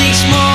takes more.